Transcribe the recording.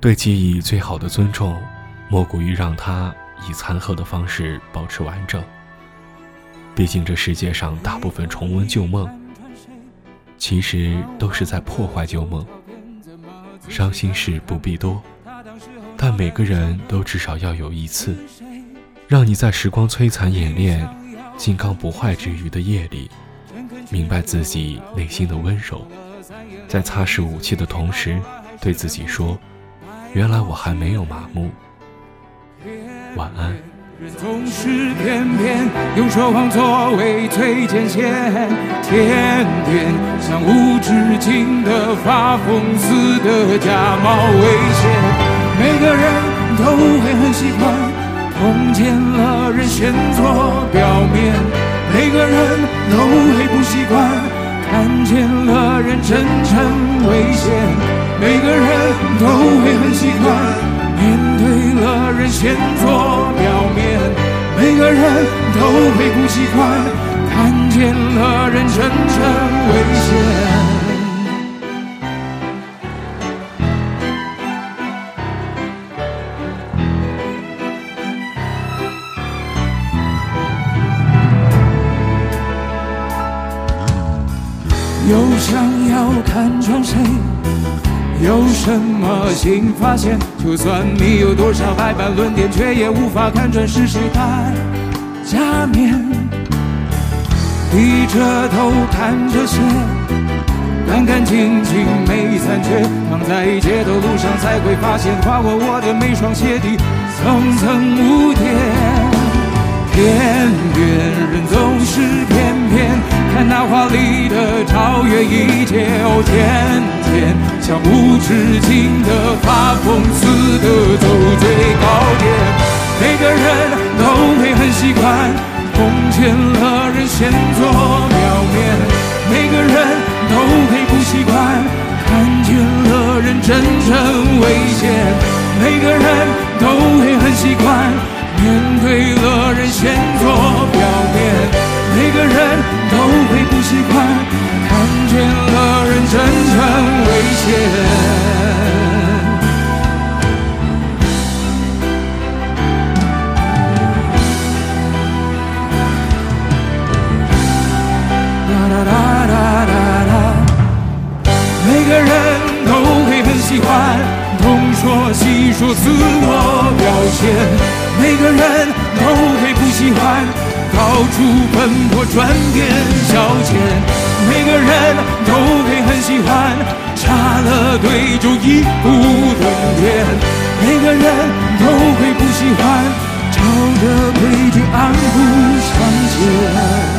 对记忆最好的尊重，莫过于让它以残荷的方式保持完整。毕竟这世界上大部分重温旧梦，其实都是在破坏旧梦。伤心事不必多，但每个人都至少要有一次，让你在时光摧残演练、金刚不坏之余的夜里，明白自己内心的温柔，在擦拭武器的同时，对自己说：“原来我还没有麻木。”晚安。人总是偏偏用说谎作为最前线，天天像无止境的发疯似的假冒危险。每个人都会很习惯碰见了人先做表面，每个人都会不习惯看见了人真诚危险，每个人都会很习惯。面对了人先做表面，每个人都会不习惯看见了人真诚危险。又想要看穿谁？有什么新发现？就算你有多少百般论点，却也无法看穿是谁戴假面。低着头看着谁，干干净净没残缺。躺在街头路上才会发现，跨过我的每双鞋底层层污点。看那华丽的超越一切，哦天天。像无止境的发疯似的走最高点，每个人都会很习惯碰见了人先做表面，每个人都会不习惯看见了人真正危险，每个人都会很习惯面对了人先做表面，习惯。看见了人真正危险，哒哒哒哒哒哒。每个人都会很喜欢东说西说自我表现，每个人都喜欢到处奔波赚点小钱。每个人都会很喜欢插了队就一步登天，每个人都会不喜欢朝着规矩按步向前。